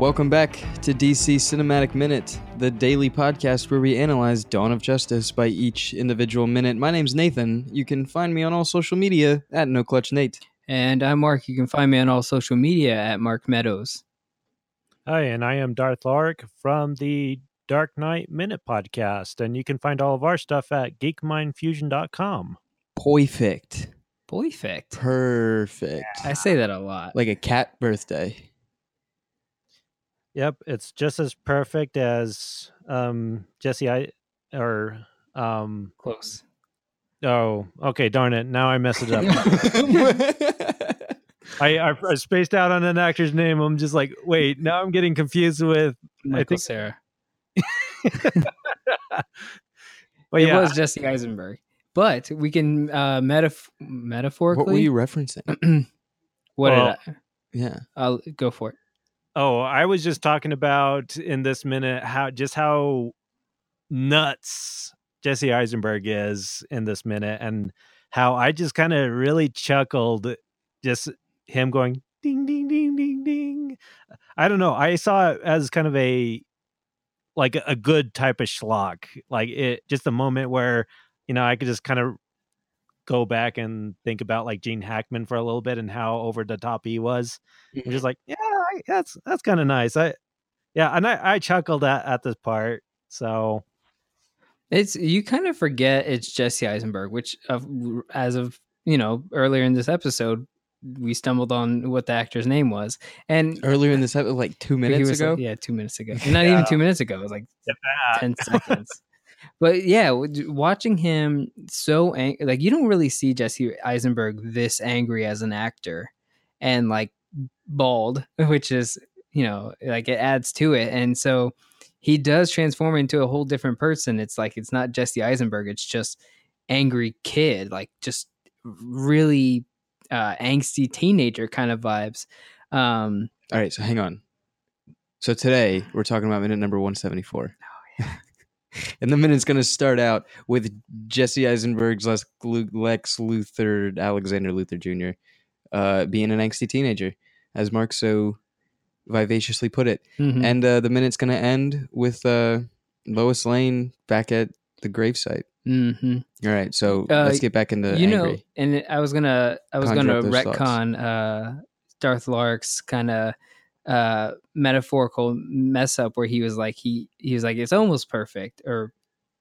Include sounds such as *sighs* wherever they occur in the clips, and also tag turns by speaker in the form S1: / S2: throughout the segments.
S1: Welcome back to DC Cinematic Minute, the daily podcast where we analyze Dawn of Justice by each individual minute. My name's Nathan. You can find me on all social media at No Clutch Nate.
S2: And I'm Mark. You can find me on all social media at Mark Meadows.
S3: Hi, and I am Darth Lark from the Dark Knight Minute podcast. And you can find all of our stuff at geekmindfusion.com.
S1: Perfect.
S2: Perfect.
S1: Perfect.
S2: I say that a lot.
S1: Like a cat birthday.
S3: Yep, it's just as perfect as um Jesse I or um
S2: Close.
S3: oh okay darn it now I messed it up *laughs* I, I I spaced out on an actor's name I'm just like wait now I'm getting confused with
S2: Michael
S3: think-
S2: Cera. *laughs*
S3: but
S2: it
S3: yeah
S2: was Jesse Eisenberg. But we can uh metaf- metaphorically
S1: what were you referencing? *clears throat*
S2: what
S3: Well-
S2: did I
S1: Yeah.
S2: I'll go for it.
S3: Oh, I was just talking about in this minute how just how nuts Jesse Eisenberg is in this minute and how I just kind of really chuckled just him going ding ding ding ding ding. I don't know. I saw it as kind of a like a good type of schlock. Like it just a moment where, you know, I could just kind of go back and think about like Gene Hackman for a little bit and how over the top he was. I'm mm-hmm. just like, yeah, I, that's that's kind of nice. I, yeah, and I, I chuckled at at this part. So
S2: It's you kind of forget it's Jesse Eisenberg, which of as of you know earlier in this episode we stumbled on what the actor's name was, and
S1: Earlier in this episode, like two minutes
S2: was-
S1: ago.
S2: yeah, two minutes ago, *laughs* not even two minutes ago. It was like ten *laughs* seconds. But yeah, watching him so ang- like you don't really see Jesse Eisenberg this angry as an actor, and like bald, *laughs* which is you know like it adds to it, and so he does transform into a whole different person. It's like it's not Jesse Eisenberg; it's just angry kid, like just really uh, angsty teenager kind of vibes. Um,
S1: All right, so hang on. So today we're talking about minute number 174. *laughs* and the minute's going to start out with Jesse Eisenberg's Lex, Lex Luthor, Alexander Luthor Jr., uh, being an angsty teenager, as Mark so vivaciously put it.
S2: mhm.
S1: And uh, the minute's going to end with uh, Lois Lane back at the gravesite.
S2: Mhm.
S1: All right, so
S2: Uh,
S1: let's get back into
S2: you know, and I was gonna, I was
S1: Conjure
S2: gonna retcon uh, Darth Lark's kind of uh, metaphorical mess up where he was like, he he was like, it's almost perfect, or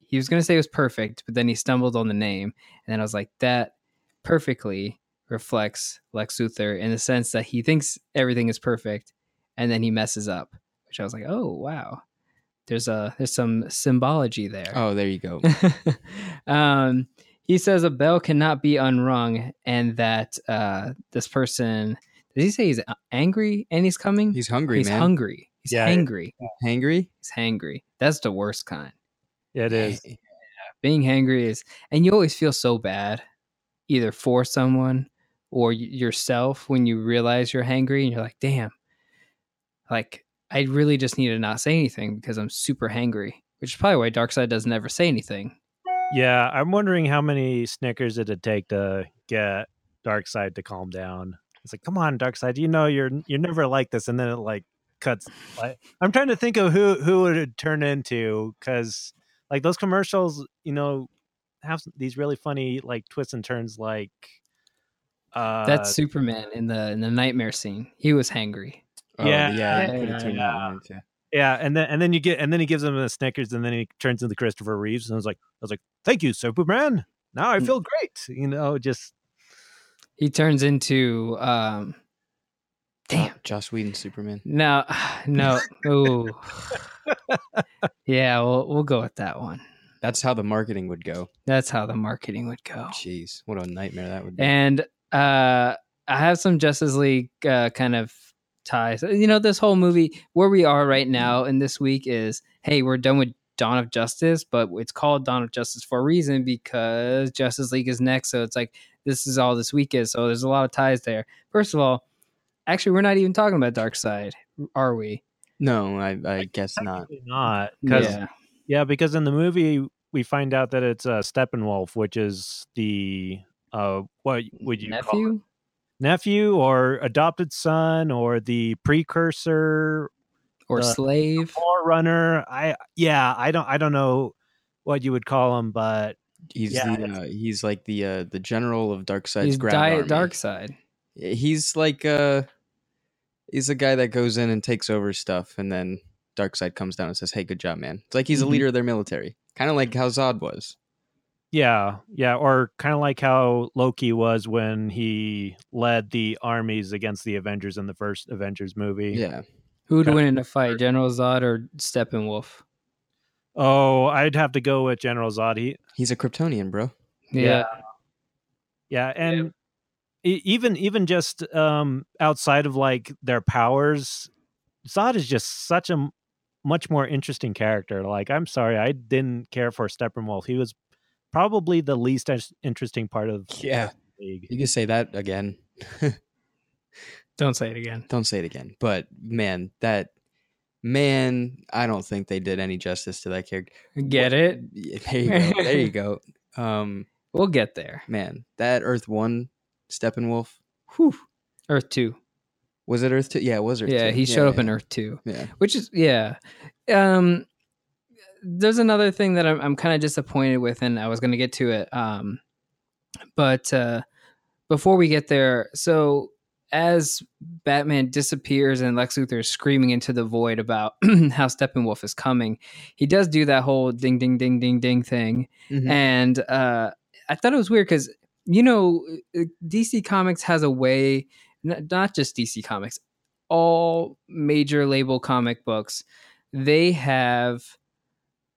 S2: he was gonna say it was perfect, but then he stumbled on the name, and then I was like, that perfectly reflects Lex Luthor in the sense that he thinks everything is perfect, and then he messes up, which I was like, oh wow, there's a there's some symbology there.
S1: Oh, there you go. *laughs*
S2: um, he says a bell cannot be unrung, and that uh, this person does he say he's uh, angry and he's coming?
S1: He's hungry,
S2: he's
S1: man.
S2: hungry. He's
S3: Yeah.
S2: hangry.
S1: Hangry?
S2: He's hangry. That's the worst kind.
S3: it is.
S2: Being hangry is, and you always feel so bad, either for someone or yourself when you realize you're hangry, and you're like, damn, like I really just need to not say anything because I'm super hangry. Which is probably why Darkseid doesn't ever say anything.
S3: Yeah, I'm wondering how many Snickers it'd take to get Darkseid to calm down. It's like, come on, Darkseid, you know you're you're never like this, and then it like cuts. Like, I'm trying to think of who who it would turn into because like those commercials, you know, have these really funny like twists and turns. Like, uh,
S2: That's Superman in the in the nightmare scene. He was hangry.
S1: Oh,
S3: Yeah,
S1: yeah, you
S2: yeah,
S1: could have turned that one into.
S3: yeah, and then and then you get and then he gives him the Snickers, and then he turns into Christopher Reeves, and I was like, I was like, thank you, Superman. Now I feel great. You know, just
S2: He turns into um damn.
S1: Josh Whedon Superman.
S2: No, *sighs* no. Ooh. *laughs* yeah, we'll we'll go with that one.
S1: That's how the marketing would go.
S2: That's how the marketing would go.
S1: Jeez, what a nightmare that would be.
S2: And uh I have some Justice League uh, kind of ties. You know, this whole movie where we are right now in this week is hey, we're done with Dawn of Justice, but it's called Dawn of Justice for a reason because Justice League is next. So it's like this is all this week is. So there's a lot of ties there. First of all, actually, we're not even talking about Darkseid, are we?
S1: no, I, I guess not.
S3: Not because yeah.
S2: Yeah.
S3: because in the movie we find out that it's uh, Steppenwolf, which is the uh what would you call it?
S2: nephew.
S3: nephew or adopted son or the precursor
S2: or
S3: the
S2: slave.
S3: Forerunner. I yeah, I don't I don't know what you would call him, but
S1: He's
S3: Yeah,
S1: the uh, he's like the uh, the general of Darkseid's
S2: He's
S1: ground
S2: Diet
S1: army.
S2: Darkseid.
S1: He's like uh he's a guy that goes in and takes over stuff and then Darkseid comes down and says, "Hey, good job, man." It's like he's
S2: Mhm.
S1: a leader of their military. Kind of like how Zod was.
S3: yeah, yeah, or kind of like how Loki was when he led the armies against the Avengers in the first Avengers movie.
S1: Yeah.
S2: Who would
S3: Okay.
S2: win in a fight, General Zod or Steppenwolf?
S3: Oh, I'd have to go with General Zod. He,
S1: He's a Kryptonian, bro.
S2: Yeah.
S3: yeah, and e- even even just um outside of like their powers, Zod is just such a m- much more interesting character. Like, I'm sorry, I didn't care for Steppenwolf. He was probably the least as- interesting part of
S1: Yeah.
S3: the league.
S1: You can say that again. *laughs*
S2: Don't say it again.
S1: Don't say it again. But man, that man, I don't think they did any justice to that character.
S2: Get it? *laughs*
S1: There you go. there you go. Um,
S2: We'll get there.
S1: man, that Earth One Steppenwolf. Whew.
S2: Earth 2.
S1: Was it Earth Two? Yeah, it was Earth
S2: Yeah,
S1: Two.
S2: he showed up
S1: yeah.
S2: in Earth 2.
S1: Yeah.
S2: which is yeah um there's another thing that i'm, I'm kind of disappointed with and i was going to get to it um but uh before we get there so as batman disappears and lex luthor is screaming into the void about *clears throat* how steppenwolf is coming he does do that whole ding ding ding ding ding thing
S1: Mhm.
S2: and uh, I thought it was weird because you know uh, DC Comics has a way, not just DC Comics, all major label comic books, they have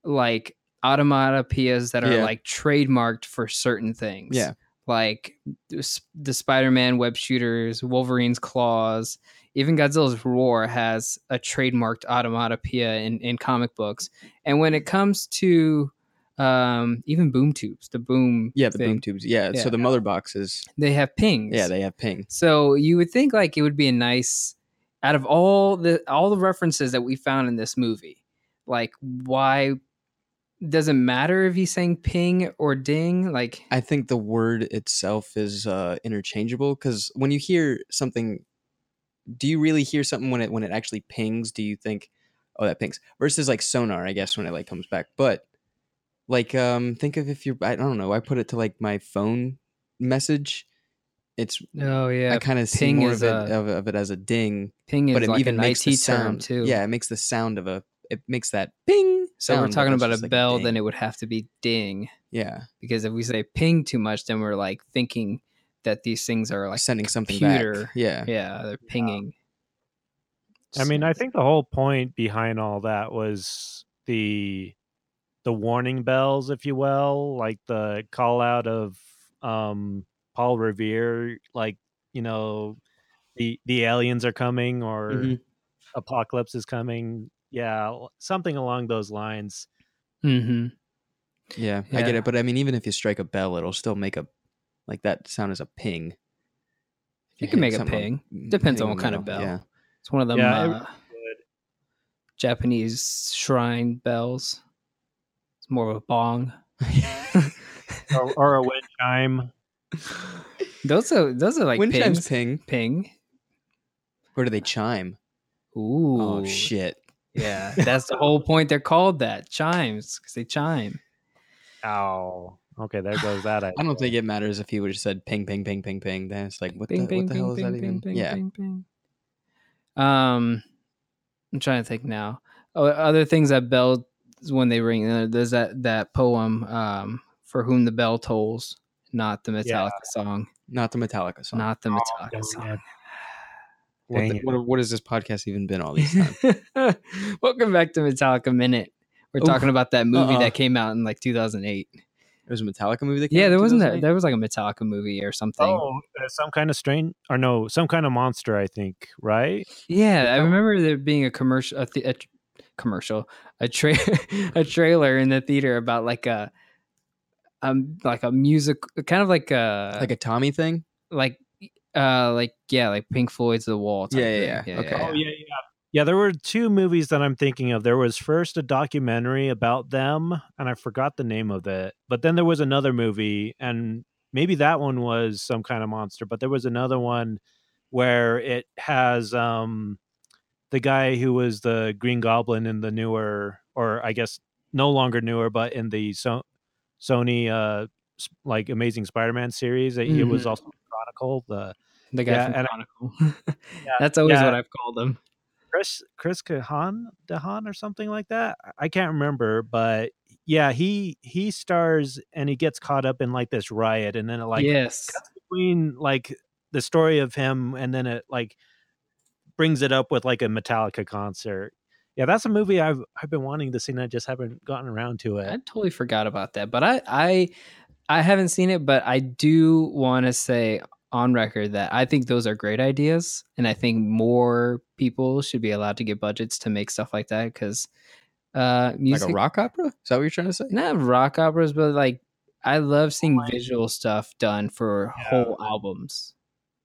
S2: like automatopoeias that are
S1: Yeah.
S2: like trademarked for certain things.
S1: Yeah.
S2: Like the Spider-Man web shooters, Wolverine's claws, even Godzilla's roar has a trademarked automatopoeia in, in comic books. And when it comes to um, even boom tubes, the boom,
S1: Yeah, the
S2: thing,
S1: boom tubes. Yeah,
S2: Yeah.
S1: So the mother boxes.
S2: they have pings.
S1: Yeah, they have ping.
S2: So you would think like it would be a nice out of all the all the references that we found in this movie, like why does it matter if he's saying ping or ding? Like
S1: I think the word itself is uh, interchangeable because when you hear something, do you really hear something when it when it actually pings? Do you think, oh, that pings? Versus like sonar, I guess when it like comes back. But like, um, think of if you're, I don't know, I put it to like my phone message. It's
S2: oh yeah,
S1: I kind of see more of it of, of it as a ding,
S2: ping is
S1: but it
S2: like
S1: even makes
S2: IT
S1: the sound
S2: too.
S1: Yeah, it makes the sound of a. It makes that ping.
S2: So we're talking about a
S1: like
S2: bell,
S1: ding.
S2: then it would have to be ding
S1: yeah,
S2: because if we say ping too much, then we're like thinking that these things are like
S1: sending something
S2: computer.
S1: back. Yeah,
S2: yeah, they're pinging.
S3: I mean, I think the whole point behind all that was the the warning bells, if you will, like the call out of um Paul Revere, like, you know, the the aliens are coming or
S1: Mhm.
S3: apocalypse is coming. Yeah, something along those lines.
S2: hmm
S1: Yeah, I get it. But I mean, even if you strike a bell, it'll still make a like that sound as a ping. If
S2: It can make a ping.
S1: on-
S2: Depends
S1: hitting
S2: on what
S1: the
S2: kind of
S1: middle,
S2: bell. It's one of them
S3: Yeah,
S2: uh, Japanese shrine bells. It's more of a bong. *laughs*
S3: Or, or a wind chime. *laughs*
S2: Those are those are like
S1: Wind
S2: pings.
S1: chimes ping.
S2: Ping.
S1: Where do they chime?
S2: Ooh.
S1: Oh shit!
S2: Yeah, that's the whole point. They're called that chimes because they chime.
S3: Ow. Okay, there *sighs* goes that.
S1: I don't think it matters if he would have said ping, ping, ping, ping, ping. Then it's like, what
S2: Ping,
S1: the
S2: ping,
S1: what the
S2: ping,
S1: hell is
S2: ping,
S1: that
S2: ping,
S1: even?
S2: ping,
S1: yeah,
S2: ping, ping. Um, I'm trying to think now. Oh, other things that bell when they ring. Uh, there's that that poem, um, for whom the bell tolls, not the Metallica song,
S1: not the Metallica song.
S2: not the
S3: Oh,
S2: Metallica
S3: dang
S2: song.
S3: It.
S1: what, the, what, what has this podcast even been all these times? *laughs*
S2: Welcome back to Metallica Minute. We're
S1: Oof.
S2: talking about that movie
S1: Uh-uh.
S2: that came out in like 2008.
S1: It was a Metallica movie that came
S2: Yeah,
S1: out
S2: there wasn't that. There was like a Metallica movie or something.
S3: Oh, uh, some kind of strain or no, some kind of monster, I think, right?
S2: Yeah, I remember there being a commercial, a, th- a tr- commercial, a tra- *laughs* a trailer in the theater about like a, um, like a music, kind of like a,
S1: like a Tommy thing.
S2: like, uh, like yeah, like Pink Floyd's The Wall. Type
S1: Yeah, yeah,
S2: thing.
S1: yeah. Okay.
S3: Oh yeah, yeah. Yeah, there were two movies that I'm thinking of. There was first a documentary about them, and I forgot the name of it. But then there was another movie, and maybe that one was some kind of monster. But there was another one where it has um the guy who was the Green Goblin in the newer, or I guess no longer newer, but in the so- Sony uh like Amazing Spider-Man series. Mm-hmm. He was also Chronicle. The
S2: the guy yeah, from Chronicle. yeah, *laughs* That's always yeah. what I've called him.
S3: Chris Chris Kahan Dahan or something like that. I can't remember, but yeah, he he stars and he gets caught up in like this riot, and then it like
S2: yes
S3: between like the story of him, and then it like brings it up with like a Metallica concert. Yeah, that's a movie I've I've been wanting to see, and I just haven't gotten around to it.
S2: I totally forgot about that, but I I I haven't seen it, but I do want to say on record that I think those are great ideas, and I think more people should be allowed to get budgets to make stuff like that because uh,
S1: music, like a rock opera. Is that what you're trying to say?
S2: Not rock operas, but like I love seeing visual stuff done for yeah. whole albums.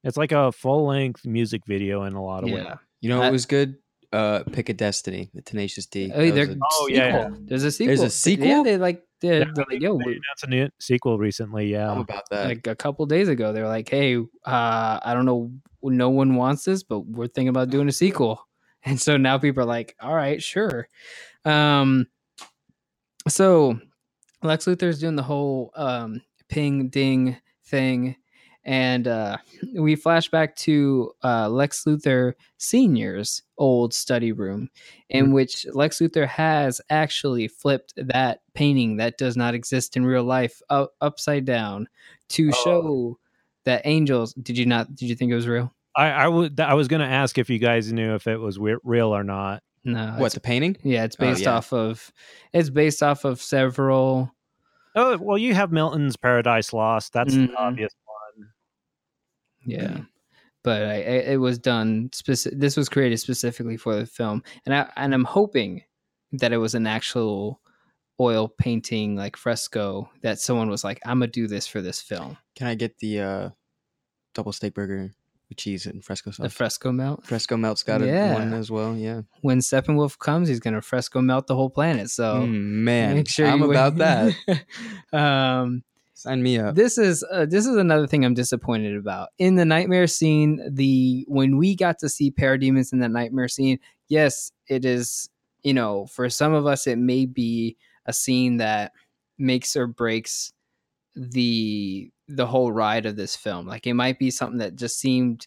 S3: It's like a full length music video in a lot of yeah. ways.
S1: You know, it was good uh pick a destiny the tenacious d.
S2: Oh, a, oh yeah, yeah, there's a sequel
S1: there's a sequel.
S2: Yeah they like they're,
S3: yeah, they're like yo that's a new sequel recently yeah.
S1: How about that.
S2: Like a couple days ago they're like hey uh i don't know no one wants this but we're thinking about doing a sequel. *laughs* And so now people are like all right sure. Um so lex luthor's doing the whole um ping ding thing and uh, we flash back to uh, Lex Luthor Senior's old study room, in mm-hmm. which Lex Luthor has actually flipped that painting that does not exist in real life up, upside down to oh. show that angels. Did you not? Did you think it was real?
S3: I, I would. I was going to ask if you guys knew if it was real or not.
S2: No.
S1: What the painting?
S2: Yeah, it's oh, based oh, yeah. off of. It's based off of several.
S3: Oh well, you have Milton's Paradise Lost. That's mm-hmm. the obvious
S2: yeah. But I, it was done specific. This was created specifically for the film, and I and I'm hoping that it was an actual oil painting like fresco that someone was like, "I'm gonna do this for this film."
S1: Can I get the uh, double steak burger with cheese and fresco sauce?
S2: The fresco melt.
S1: Fresco melt's got yeah. one as well. Yeah.
S2: When Steppenwolf comes, he's gonna fresco melt the whole planet. So
S1: mm, man, make sure I'm about that. *laughs*
S2: um,
S1: Sign me up.
S2: This is uh, this is another thing I'm disappointed about. In the nightmare scene, the when we got to see parademons in that nightmare scene, yes, it is. You know, for some of us, it may be a scene that makes or breaks the the whole ride of this film. Like it might be something that just seemed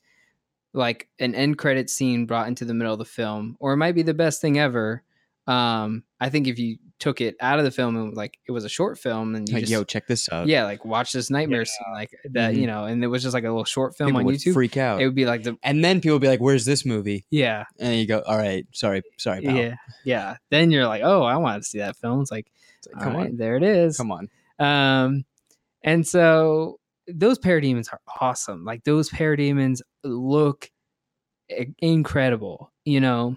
S2: like an end credit scene brought into the middle of the film, or it might be the best thing ever. Um, I think if you took it out of the film and like it was a short film and you
S1: like,
S2: just,
S1: yo check this out.
S2: Yeah like watch this nightmare yeah. scene like that mm-hmm. you know and it was just like a little short film
S1: people
S2: on youtube.
S1: freak out.
S2: It would be like the
S1: and then people would be like where's this movie?
S2: Yeah.
S1: And you go all right sorry sorry pal.
S2: yeah yeah. Then you're like oh i want to see that film. It's like, it's like come on. there it is.
S1: Come on.
S2: Um and so those parademons are awesome. Like those parademons look incredible you know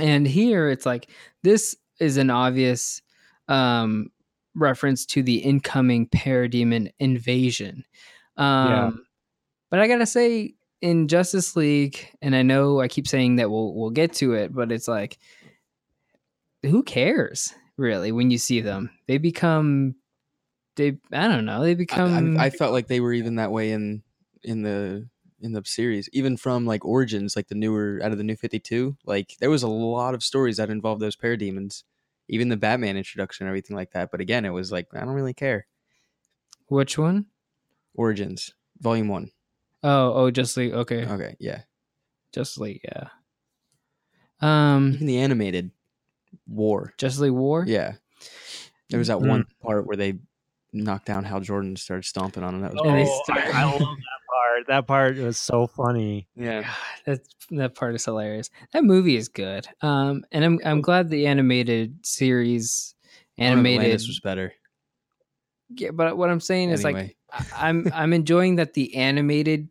S2: and here it's like this is an obvious um, reference to the incoming parademon invasion. Um, yeah. But I gotta say, in Justice League, and I know I keep saying that we'll we'll get to it, but it's like, who cares really when you see them? They become, they I don't know, they become.
S1: I, I, I felt like they were even that way in in the in the series, even from like Origins, like the newer out of the New Fifty Two. Like there was a lot of stories that involved those parademons even the Batman introduction and everything like that. But again, it was like I don't really care.
S2: Which one?
S1: Origins, Volume One.
S2: Oh, oh, Just League. Okay,
S1: okay, yeah,
S2: Just League. Yeah. Um,
S1: even the animated War,
S2: Just League War.
S1: Yeah, there was that mm-hmm. one part where they knocked down Hal Jordan and started stomping on him. That was
S3: oh, I, I love that part. That part was so funny.
S1: Yeah,
S2: God, that that part is hilarious. That movie is good. Um, and I'm I'm glad the animated series animated
S1: was better.
S2: Yeah, but what I'm saying is like I'm I'm enjoying that the animated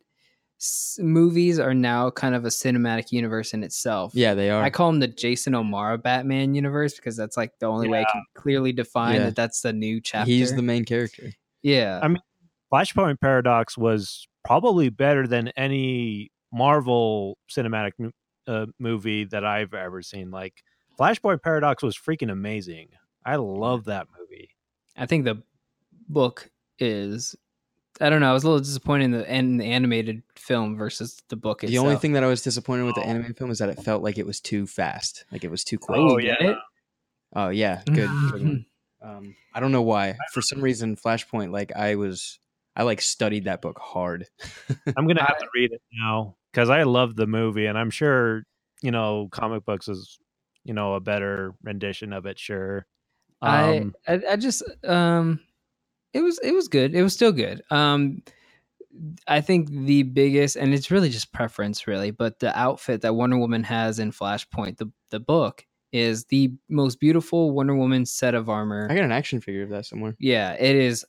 S2: s- movies are now kind of a cinematic universe in itself.
S1: Yeah, they are.
S2: I call them the Jason O'Mara Batman universe because that's like the only yeah. way I can clearly define yeah. that that's the new chapter.
S1: He's the main character.
S2: Yeah.
S3: I mean, Flashpoint Paradox was probably better than any Marvel cinematic uh, movie that I've ever seen. Like Flashpoint Paradox was freaking amazing. I love that movie.
S2: I think the book is I don't know. I was a little disappointed in the, in the animated film versus the book.
S1: The only thing that I was disappointed with the
S3: Oh.
S1: animated film is that it felt like it was too fast, like it was too quick.
S3: Oh, yeah.
S2: it?
S1: Oh yeah, good. good. *laughs* Um, I don't know why. For some reason, Flashpoint, like I was, I like studied that book hard. *laughs*
S3: I'm gonna have to read it now because I love the movie, and I'm sure you know comic books is you know a better rendition of it. Sure. Um,
S2: I, I I just um it was it was good. It was still good. Um I think the biggest and it's really just preference really, but the outfit that Wonder Woman has in Flashpoint, the the book, is the most beautiful Wonder Woman set of armor.
S1: I got an action figure of that somewhere.
S2: Yeah, it is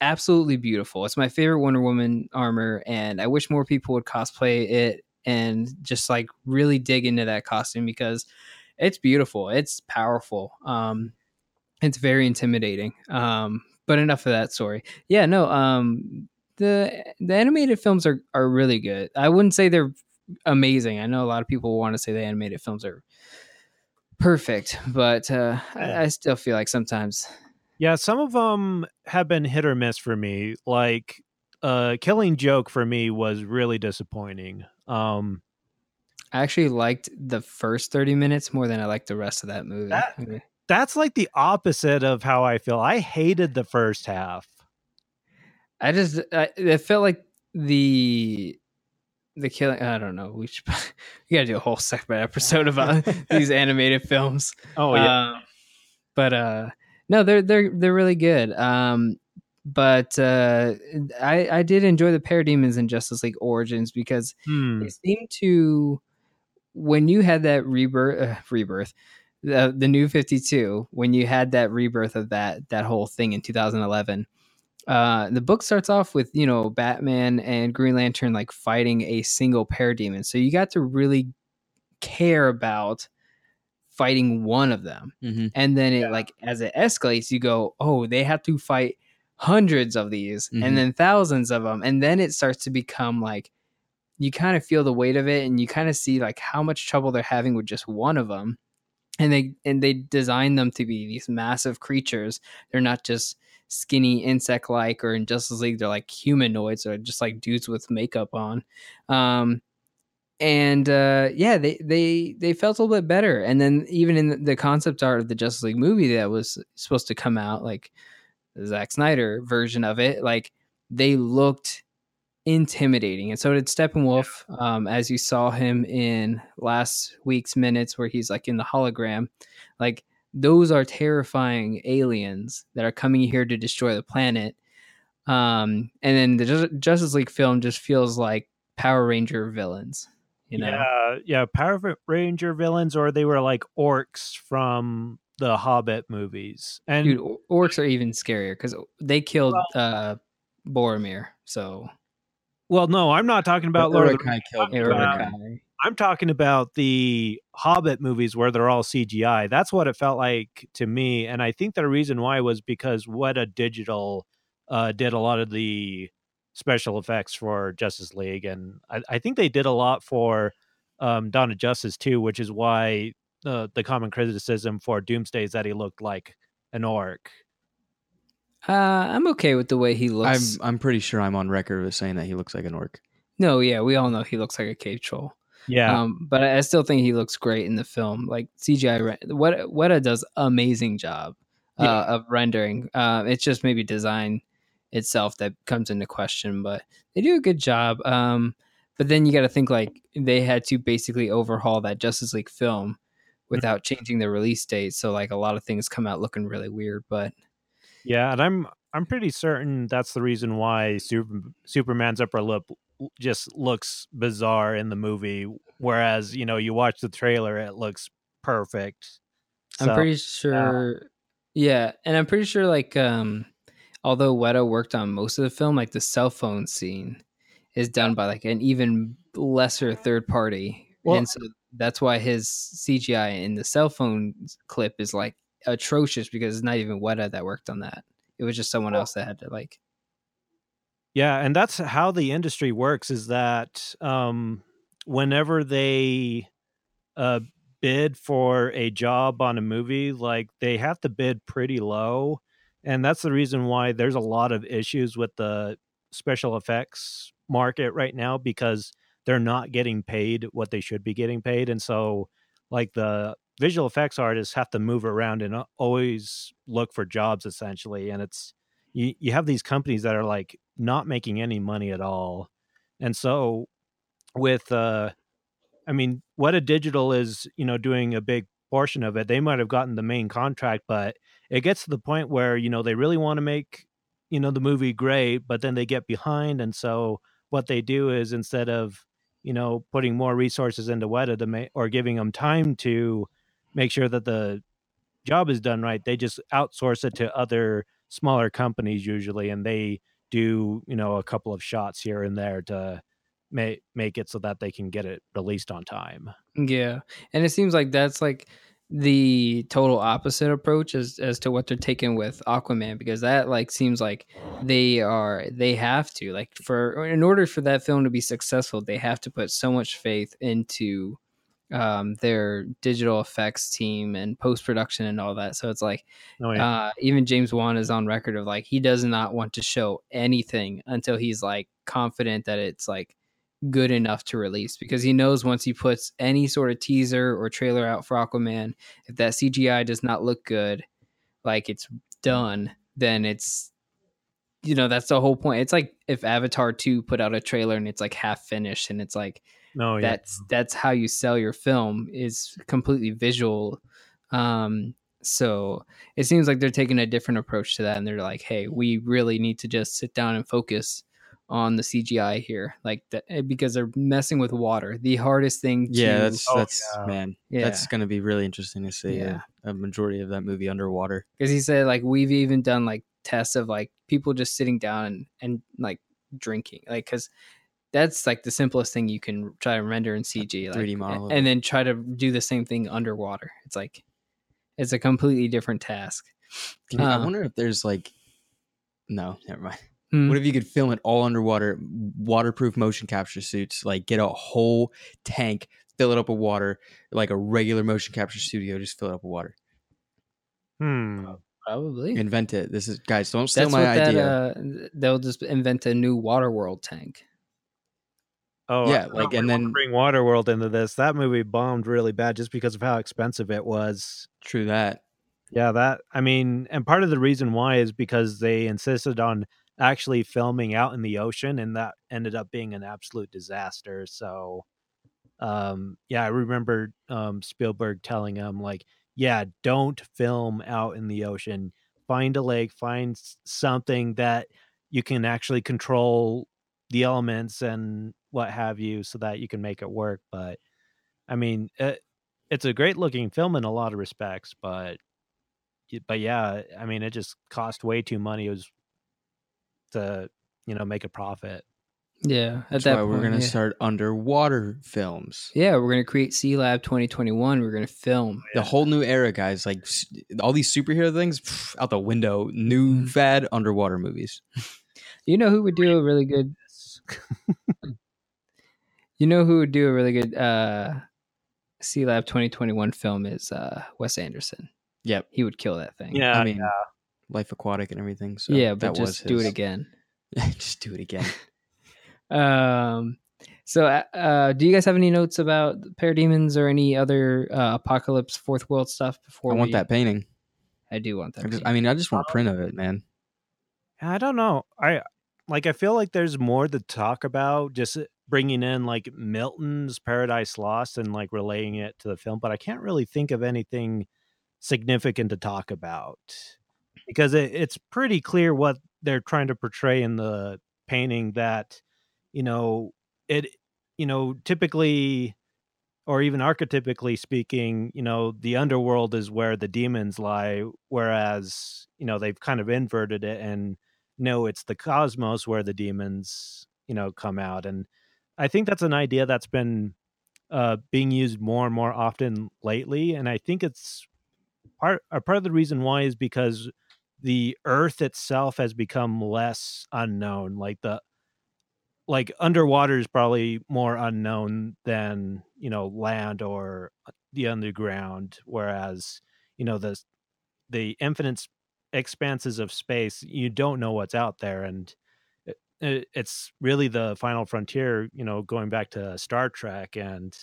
S2: absolutely beautiful. It's my favorite Wonder Woman armor, and I wish more people would cosplay it and just like really dig into that costume because it's beautiful. It's powerful. Um, it's very intimidating. Um, but enough of that story. Yeah, no. Um, the the animated films are are really good. I wouldn't say they're amazing. I know a lot of people want to say the animated films are perfect, but uh, I, I still feel like sometimes
S3: yeah, some of them have been hit or miss for me. Like, uh, Killing Joke for me was really disappointing. Um,
S2: I actually liked the first 30 minutes more than I liked the rest of that movie.
S3: That- that's like the opposite of how I feel. I hated the first half.
S2: I just, I, it felt like the, the killing, I don't know. We should, *laughs* we gotta do a whole separate episode about *laughs* these animated films.
S3: Oh yeah,
S2: Um, but, uh, no, they're, they're, they're really good. Um, but, uh, I, I did enjoy the Parademons in Justice League Origins because
S3: Hmm.
S2: they seem to when you had that rebirth uh, rebirth the the new 52 when you had that rebirth of that that whole thing in 2011 uh the book starts off with you know batman and green lantern like fighting a single parademon so you got to really care about fighting one of them.
S1: Mm-hmm.
S2: and then it like as it escalates you go oh they have to fight hundreds of these
S1: Mhm.
S2: and then thousands of them and then it starts to become like you kind of feel the weight of it and you kind of see like how much trouble they're having with just one of them and they and they design them to be these massive creatures. They're not just skinny insect like or in justice league they're like humanoids or just like dudes with makeup on. Um and uh yeah they they they felt a little bit better. And then even in the concept art of the justice league movie that was supposed to come out like the Zack Snyder version of it like they looked intimidating. And so did Steppenwolf um as you saw him in last week's minutes where he's like in the hologram. Like those are terrifying aliens that are coming here to destroy the planet. Um and then the Justice League film just feels like Power Ranger villains you know
S3: Yeah, yeah, Power Ranger villains, or they were like orcs from the Hobbit movies. And
S2: Dude, orcs are even scarier because they killed uh Boromir. So
S3: well, no, I'm not talking about Lord of the
S1: killed Uruk-hai.
S2: Uruk-hai.
S3: I'm talking about the Hobbit movies where they're all CGI. That's what it felt like to me, and I think the reason why was because Weta Digital uh, did a lot of the special effects for Justice League, and I, I think they did a lot for um, Dawn of Justice too, which is why uh, the common criticism for Doomsday is that he looked like an orc.
S2: Uh, I'm okay with the way he looks.
S1: I'm
S2: looks.
S1: I'm pretty sure I'm on record with saying that he looks like an orc.
S2: no, yeah, we all know he looks like a cave troll.
S3: Yeah,
S2: Um, but I I still think he looks great in the film. Like CGI, re- what Weta does amazing job uh,
S3: Yeah.
S2: of rendering. Uh, it's just maybe design itself that comes into question, but they do a good job. Um, but then you got to think like they had to basically overhaul that Justice League film without changing the release date. So like a lot of things come out looking really weird. But
S3: Yeah, and I'm I'm pretty certain that's the reason why Super, Superman's upper lip just looks bizarre in the movie, whereas you know you watch the trailer, it looks perfect.
S2: I'm pretty sure. yeah, and I'm pretty sure like um although Weta worked on most of the film, like the cell phone scene is done by like an even lesser third party.
S3: Well-
S2: and so that's why his CGI in the cell phone clip is like atrocious because it's not even Weta that worked on that. It was just someone else that had to like
S3: Yeah, and that's how the industry works is that um whenever they uh bid for a job on a movie, like they have to bid pretty low. And that's the reason why there's a lot of issues with the special effects market right now because they're not getting paid what they should be getting paid and so like the visual effects artists have to move around and always look for jobs essentially and it's you, you have these companies that are like not making any money at all and so with uh i mean Weta Digital is you know doing a big portion of it. They might have gotten the main contract but it gets to the point where you know they really want to make you know the movie great but then they get behind and so what they do is instead of you know putting more resources into Weta to make or giving them time to make sure that the job is done right they just outsource it to other smaller companies usually and they do you know a couple of shots here and there to make make it so that they can get it released on time.
S2: Yeah and it seems like that's like the total opposite approach as as to what they're taking with Aquaman because that like seems like they are they have to like for in order for that film to be successful they have to put so much faith into um their digital effects team and post production and all that so it's like oh, yeah. uh even James Wan is on record of like he does not want to show anything until he's like confident that it's like good enough to release because he knows once he puts any sort of teaser or trailer out for Aquaman, if that CGI does not look good, like it's done, then it's you know that's the whole point. It's like if Avatar two put out a trailer and it's like half finished and it's like no, yeah. that's that's how you sell your film is completely visual. Um, so it seems like they're taking a different approach to that, and they're like, "Hey, we really need to just sit down and focus on the CGI here, like that eh, because they're messing with water. The hardest thing.
S1: To, yeah, that's oh, that's yeah. man. Yeah. that's going to be really interesting to see. Yeah. A, a majority of that movie underwater.
S2: Because he said like we've even done like tests of like people just sitting down and, and like drinking, like because that's like the simplest thing you can try to render in CG, like, 3D model, and then try to do the same thing underwater. It's like it's a completely different task.
S1: You, I wonder if there's like no, never mind. Mm. What if you could film it all underwater, waterproof motion capture suits? Like get a whole tank, fill it up with water, like a regular motion capture studio, just fill it up with water.
S3: Hmm.
S2: Probably
S1: invent it. This is guys. Don't steal That's my idea. That,
S2: uh, they'll just invent a new water world tank.
S3: Oh yeah, like and then bring Waterworld into this. That movie bombed really bad just because of how expensive it was.
S1: True that.
S3: Yeah, that I mean, and part of the reason why is because they insisted on actually filming out in the ocean and that ended up being an absolute disaster so um yeah i remember um spielberg telling him like yeah don't film out in the ocean. Find a lake find something that you can actually control the elements and what have you so that you can make it work but i mean it, it's a great looking film in a lot of respects but but yeah i mean it just cost way too money. It was to you know make a profit.
S2: Yeah,
S1: at That's that why point, we're gonna yeah. start underwater films.
S2: Yeah, we're gonna create Sealab 2021. We're gonna film
S1: the whole new era, guys. Like all these superhero things pff, out the window. New mm-hmm. fad underwater movies.
S2: You know who would do a really good? *laughs* you know who would do a really good uh, Sealab 2021 film is uh, Wes Anderson.
S1: Yep,
S2: he would kill that thing.
S3: Yeah, I mean, yeah.
S1: Life Aquatic and everything. So
S2: yeah, but *laughs* just do it again.
S1: just do it again.
S2: um. So, uh, uh, do you guys have any notes about Parademons or any other uh, apocalypse fourth world stuff? Before
S1: I want that painting.
S2: I do want that.
S1: I, just, I mean, I just want a print of it, man.
S3: I don't know. I like. I feel like there's more to talk about. Just bringing in like Milton's Paradise Lost and like relaying it to the film, but I can't really think of anything significant to talk about because it, it's pretty clear what they're trying to portray in the painting that you know it you know typically or even archetypically speaking you know the underworld is where the demons lie whereas you know they've kind of inverted it and no it's the cosmos where the demons you know come out. And i think that's an idea that's been uh being used more and more often lately. And i think it's part a part of the reason why is because the earth itself has become less unknown like the like underwater is probably more unknown than you know land or uh, the underground whereas you know the the infinite expanses of space you don't know what's out there and uh, it's really the final frontier, you know, going back to Star Trek and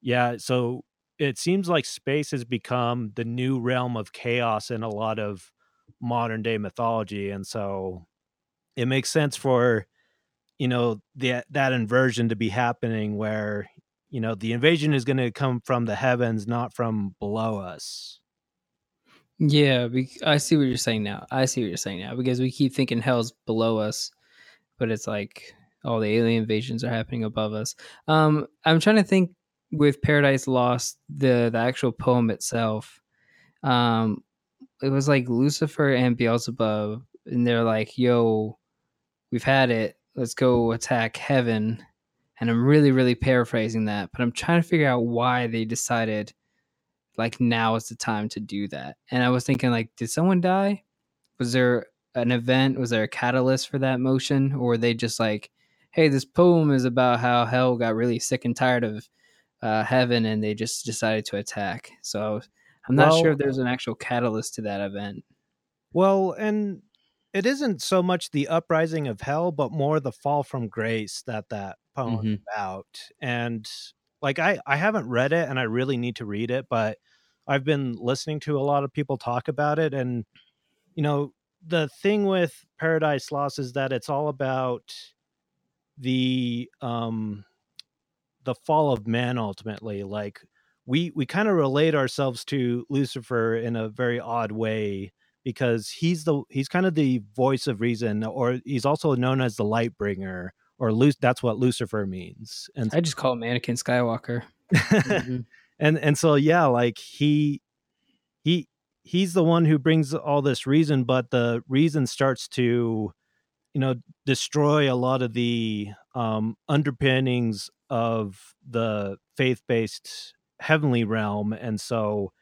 S3: yeah, so it seems like space has become the new realm of chaos in a lot of modern day mythology and so it makes sense for you know the, that inversion to be happening where you know the invasion is going to come from the heavens not from below us.
S2: Yeah i see what you're saying now. I see what you're saying now because we keep thinking hell's below us but it's like all the alien invasions are happening above us. Um i'm trying to think with paradise lost the the actual poem itself. Um it was like lucifer and beelzebub and they're like yo we've had it let's go attack heaven. And I'm really, really paraphrasing that, but I'm trying to figure out why they decided like now is the time to do that. And I was thinking like, did someone die? Was there an event? Was there a catalyst for that motion? Or were they just like, hey, this poem is about how hell got really sick and tired of uh, heaven and they just decided to attack. So I'm not well, sure if there's an actual catalyst to that event.
S3: Well, and it isn't so much the uprising of hell, but more the fall from grace that that poem mm-hmm. about. And like I, I haven't read it, and I really need to read it, but I've been listening to a lot of people talk about it, and you know the thing with Paradise Lost is that it's all about the um the fall of man ultimately like we we kind of relate ourselves to lucifer in a very odd way because he's the he's kind of the voice of reason, or he's also known as the light bringer, or Lu- that's what Lucifer means.
S2: And I just call him Anakin Skywalker. *laughs*
S3: mm-hmm. And and so yeah, like he he he's the one who brings all this reason, but the reason starts to you know destroy a lot of the um, underpinnings of the faith-based heavenly realm, and so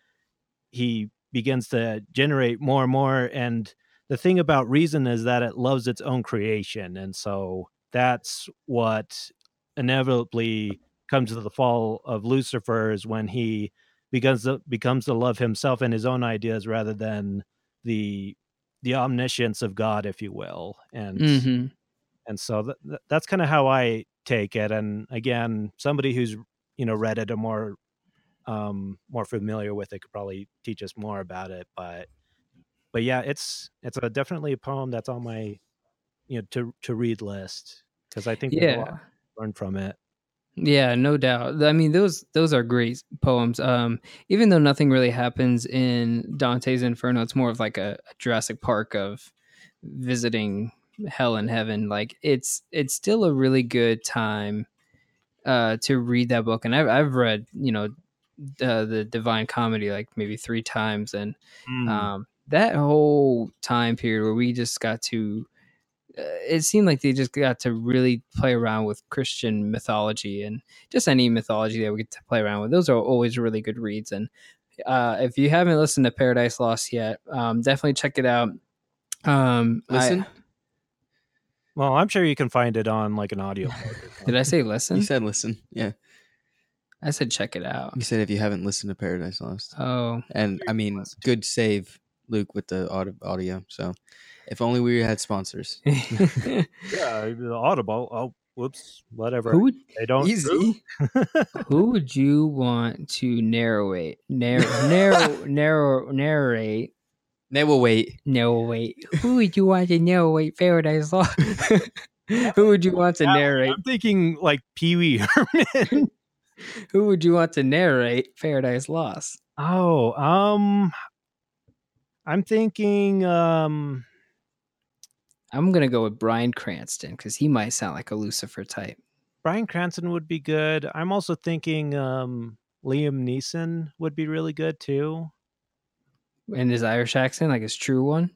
S3: he begins to generate more and more. And the thing about reason is that it loves its own creation. And so that's what inevitably comes to the fall of Lucifer is when he begins to, becomes to love himself and his own ideas rather than the the omniscience of God, if you will. And mm-hmm. and so th- that's kind of how I take it. And again, somebody who's you know read it a more um, more familiar with it could probably teach us more about it. But but yeah, it's it's a definitely a poem that's on my you know to to read list because I think yeah learn from it.
S2: Yeah, no doubt. I mean, those those are great poems. Um, even though nothing really happens in Dante's Inferno, it's more of like a, a Jurassic Park of visiting hell and heaven. Like it's it's still a really good time uh, to read that book. And I've I've read you know uh, the Divine Comedy like maybe three times, and mm. um, that whole time period where we just got to. Uh, it seemed like they just got to really play around with Christian mythology and just any mythology that we get to play around with. Those are always really good reads. And uh, if you haven't listened to Paradise Lost yet, um, definitely check it out. Um,
S1: listen. I,
S3: well, I'm sure you can find it on like an audio. *laughs*
S2: Did I say listen?
S1: You said listen. Yeah.
S2: I said check it out.
S1: You said if you haven't listened to Paradise Lost.
S2: Oh.
S1: And I mean, good save, Luke, with the audio. So if only we had sponsors. *laughs*
S3: yeah, the Audible. Oh, whoops, whatever.
S2: Who would,
S3: they don't
S2: easy. *laughs* who would you want to *laughs* narrate? Narrow, narrow, narrow, narrate.
S1: Narrate.
S2: Narrate. Who would you want to narrate Paradise Lost? who would you want to narrate?
S3: I'm thinking like Pee Wee Herman.
S2: Who would you want to narrate Paradise Lost?
S3: Oh, um I'm thinking um
S2: I'm gonna go with Bryan Cranston because he might sound like a Lucifer type.
S3: Bryan Cranston would be good. I'm also thinking um Liam Neeson would be really good too.
S2: In his Irish accent, like his true one?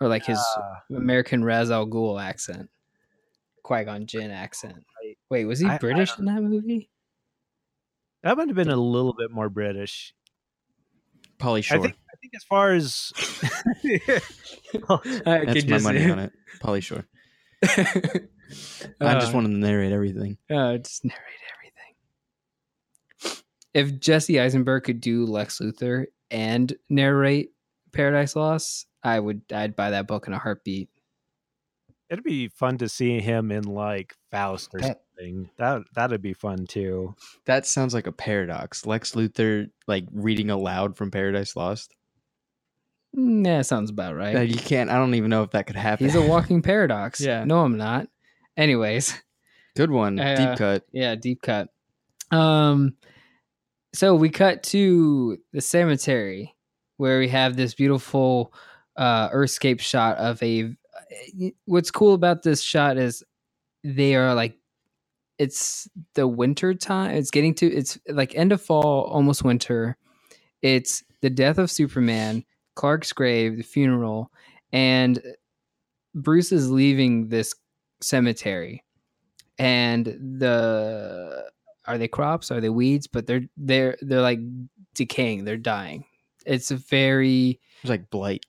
S2: Or like his uh, American Ra's al Ghul accent. Qui Gon Jinn accent. Wait, was he I, British I in that movie?
S3: That might have been a little bit more British.
S1: Pauly Shore.
S3: I think, I think as far as *laughs* *laughs*
S1: that's my money on *laughs* it. Pauly Shore. I just uh, wanted to narrate everything.
S2: Uh, just narrate everything. If Jesse Eisenberg could do Lex Luthor and narrate Paradise Lost, I would. I'd buy that book in a heartbeat.
S3: It'd be fun to see him in like Faust or that, something. That that'd be fun too.
S1: That sounds like a paradox. Lex Luthor like reading aloud from Paradise Lost.
S2: Yeah, sounds about right.
S1: You can't. I don't even know if that could happen.
S2: He's a *laughs* walking paradox.
S1: yeah.
S2: No, I'm not. Anyways.
S1: Good one. Uh, deep cut.
S2: Yeah, deep cut. Um, so we cut to the cemetery where we have this beautiful uh earthscape shot of a. What's cool about this shot is they are like it's the winter time. It's getting to it's like end of fall, almost winter. It's the death of Superman Clark's grave, the funeral, and Bruce is leaving this cemetery, and the are they crops? Are they weeds? But they're they're they're like decaying. They're dying. It's a very
S1: it's like blight.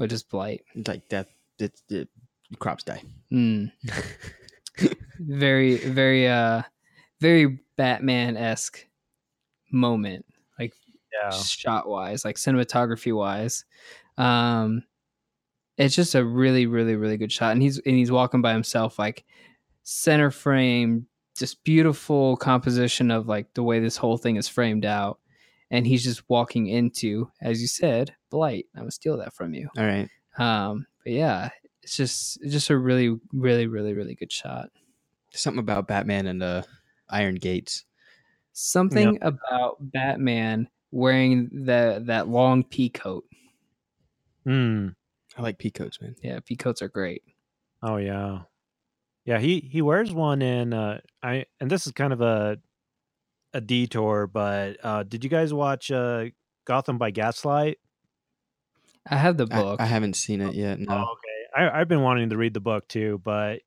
S2: What is blight?
S1: Like death. It's it, crops die.
S2: Mm. *laughs* very very uh very Batman esque moment
S3: yeah.
S2: shot wise, like cinematography wise. Um, it's just a really, really, really good shot, and he's and he's walking by himself, like center frame, just beautiful composition of like the way this whole thing is framed out, and he's just walking into, as you said, blight. I'm gonna steal that from you.
S1: All right.
S2: Um, but yeah, it's just it's just a really, really, really, really good shot.
S1: Something about Batman and the Iron Gates.
S2: Something yep. about Batman wearing the that long pea coat.
S3: Hmm.
S1: I like pea coats, man.
S2: Yeah, pea coats are great.
S3: Oh yeah, yeah. He he wears one in uh I and this is kind of a a detour, but uh did you guys watch uh Gotham by Gaslight?
S2: I have the book.
S1: I, I haven't seen it yet. No.
S3: Oh, okay. I, I've been wanting to read the book too, but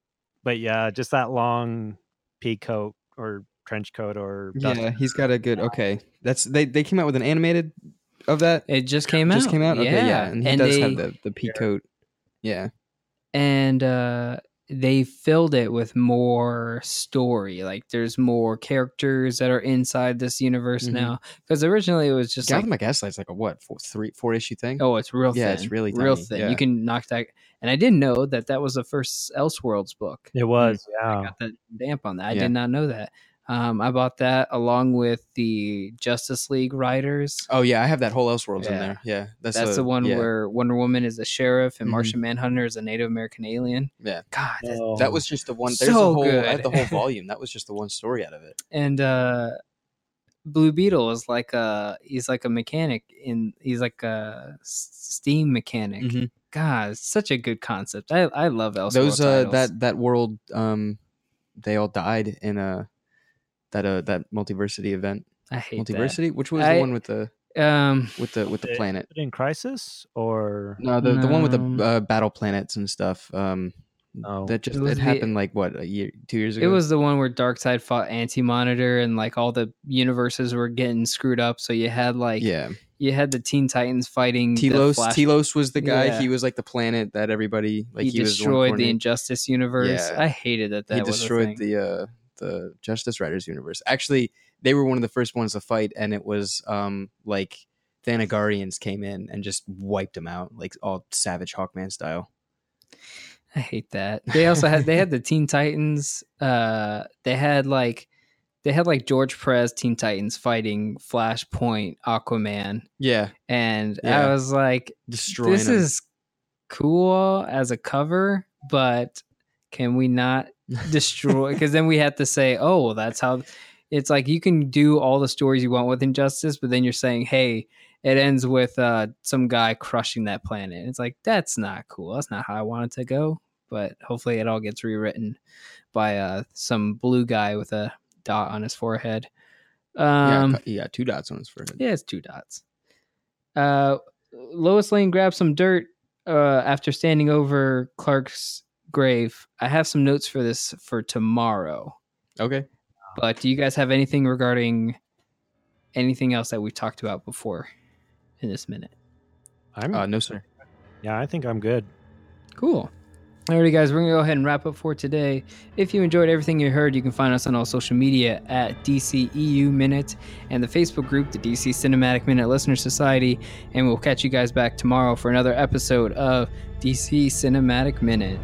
S3: but yeah, just that long pea coat or trench coat or
S1: yeah he's got a good okay that's they they came out with an animated of that
S2: it just came
S1: just
S2: out
S1: just came out okay
S2: yeah,
S1: yeah. and he
S2: and
S1: does
S2: they,
S1: have the the pea coat yeah
S2: and uh they filled it with more story like there's more characters that are inside this universe mm-hmm. now because originally it was just
S1: Gotham
S2: like
S1: Gaslight's like a what four three four issue thing
S2: oh it's real
S1: yeah
S2: thin.
S1: it's really
S2: real
S1: tiny.
S2: thin
S1: yeah.
S2: you can knock that and I didn't know that that was the first Elseworlds book
S3: it was yeah
S2: I got that damp on that I
S1: Yeah.
S2: did not know that um, I bought that along with the Justice League Riders.
S1: oh yeah I have that whole Elseworlds in there yeah that's,
S2: That's
S1: a-
S2: the one
S1: yeah.
S2: where Wonder Woman is a sheriff and
S1: Mhm.
S2: Martian Manhunter is a Native American alien.
S1: Yeah.
S2: God, that-
S3: Oh.
S1: that was just the one there's
S2: So
S1: a whole I had the whole *laughs* volume that was just the one story out of it
S2: and uh, Blue Beetle is like a he's like a mechanic in he's like a steam mechanic.
S1: Mhm.
S2: God, such a good concept. I I love Elseworlds
S1: those uh
S2: titles.
S1: that that world um they all died in a that uh that multiversity event
S2: I hate
S1: multiversity which was
S2: I-
S1: the one with the.
S2: Um,
S1: with the with the planet
S3: in Crisis or
S1: no the the one with the uh, battle planets and stuff um
S3: Oh.
S1: that just
S2: It
S1: it,
S2: was the-
S1: happened like what a year two years ago
S2: It was the one where Darkseid fought Anti Monitor and like all the universes were getting screwed up. So you had like
S1: yeah
S2: you had the Teen Titans fighting the
S1: Telos
S2: Flash-
S1: Telos was the guy
S2: Yeah.
S1: he was like the planet that everybody like
S2: he,
S1: he, was
S2: destroyed the Injustice universe.
S1: Yeah.
S2: I hated that. That
S1: he
S2: was a
S1: destroyed
S2: thing.
S1: the uh the Justice Riders universe. Actually, they were one of the first ones to fight, and it was um like Thanagarians came in and just wiped them out, like all Savage Hawkman style.
S2: I hate that. *laughs* They also had they had the Teen Titans. Uh, they had like they had like George Perez Teen Titans fighting Flashpoint Aquaman,
S1: Yeah,
S2: and
S1: Yeah.
S2: I was like,
S1: destroying.
S2: this
S1: them.
S2: is cool as a cover, but can we not destroy? Because then we have to say, oh, well, that's how. It's like you can do all the stories you want with Injustice, but then you're saying, hey, it ends with uh, some guy crushing that planet. It's like that's not cool. That's not how I want it to go. But hopefully, it all gets rewritten by uh, some blue guy with a dot on his forehead.
S1: yeah,
S2: Um,
S1: he got two dots on his forehead.
S2: yeah, it's two dots. Uh, Lois Lane grabs some dirt uh, after standing over Clark's grave. I have some notes for this for tomorrow.
S1: Okay.
S2: But do you guys have anything regarding anything else that we've talked about before in this minute?
S3: I'm
S1: Uh, no, sir.
S3: yeah, I think I'm good.
S2: Cool. Alrighty, guys, we're gonna go ahead and wrap up for today. If you enjoyed everything you heard, you can find us on all social media at DCEU Minute and the Facebook group, the DC Cinematic Minute Listener Society. And we'll catch you guys back tomorrow for another episode of DC Cinematic Minute.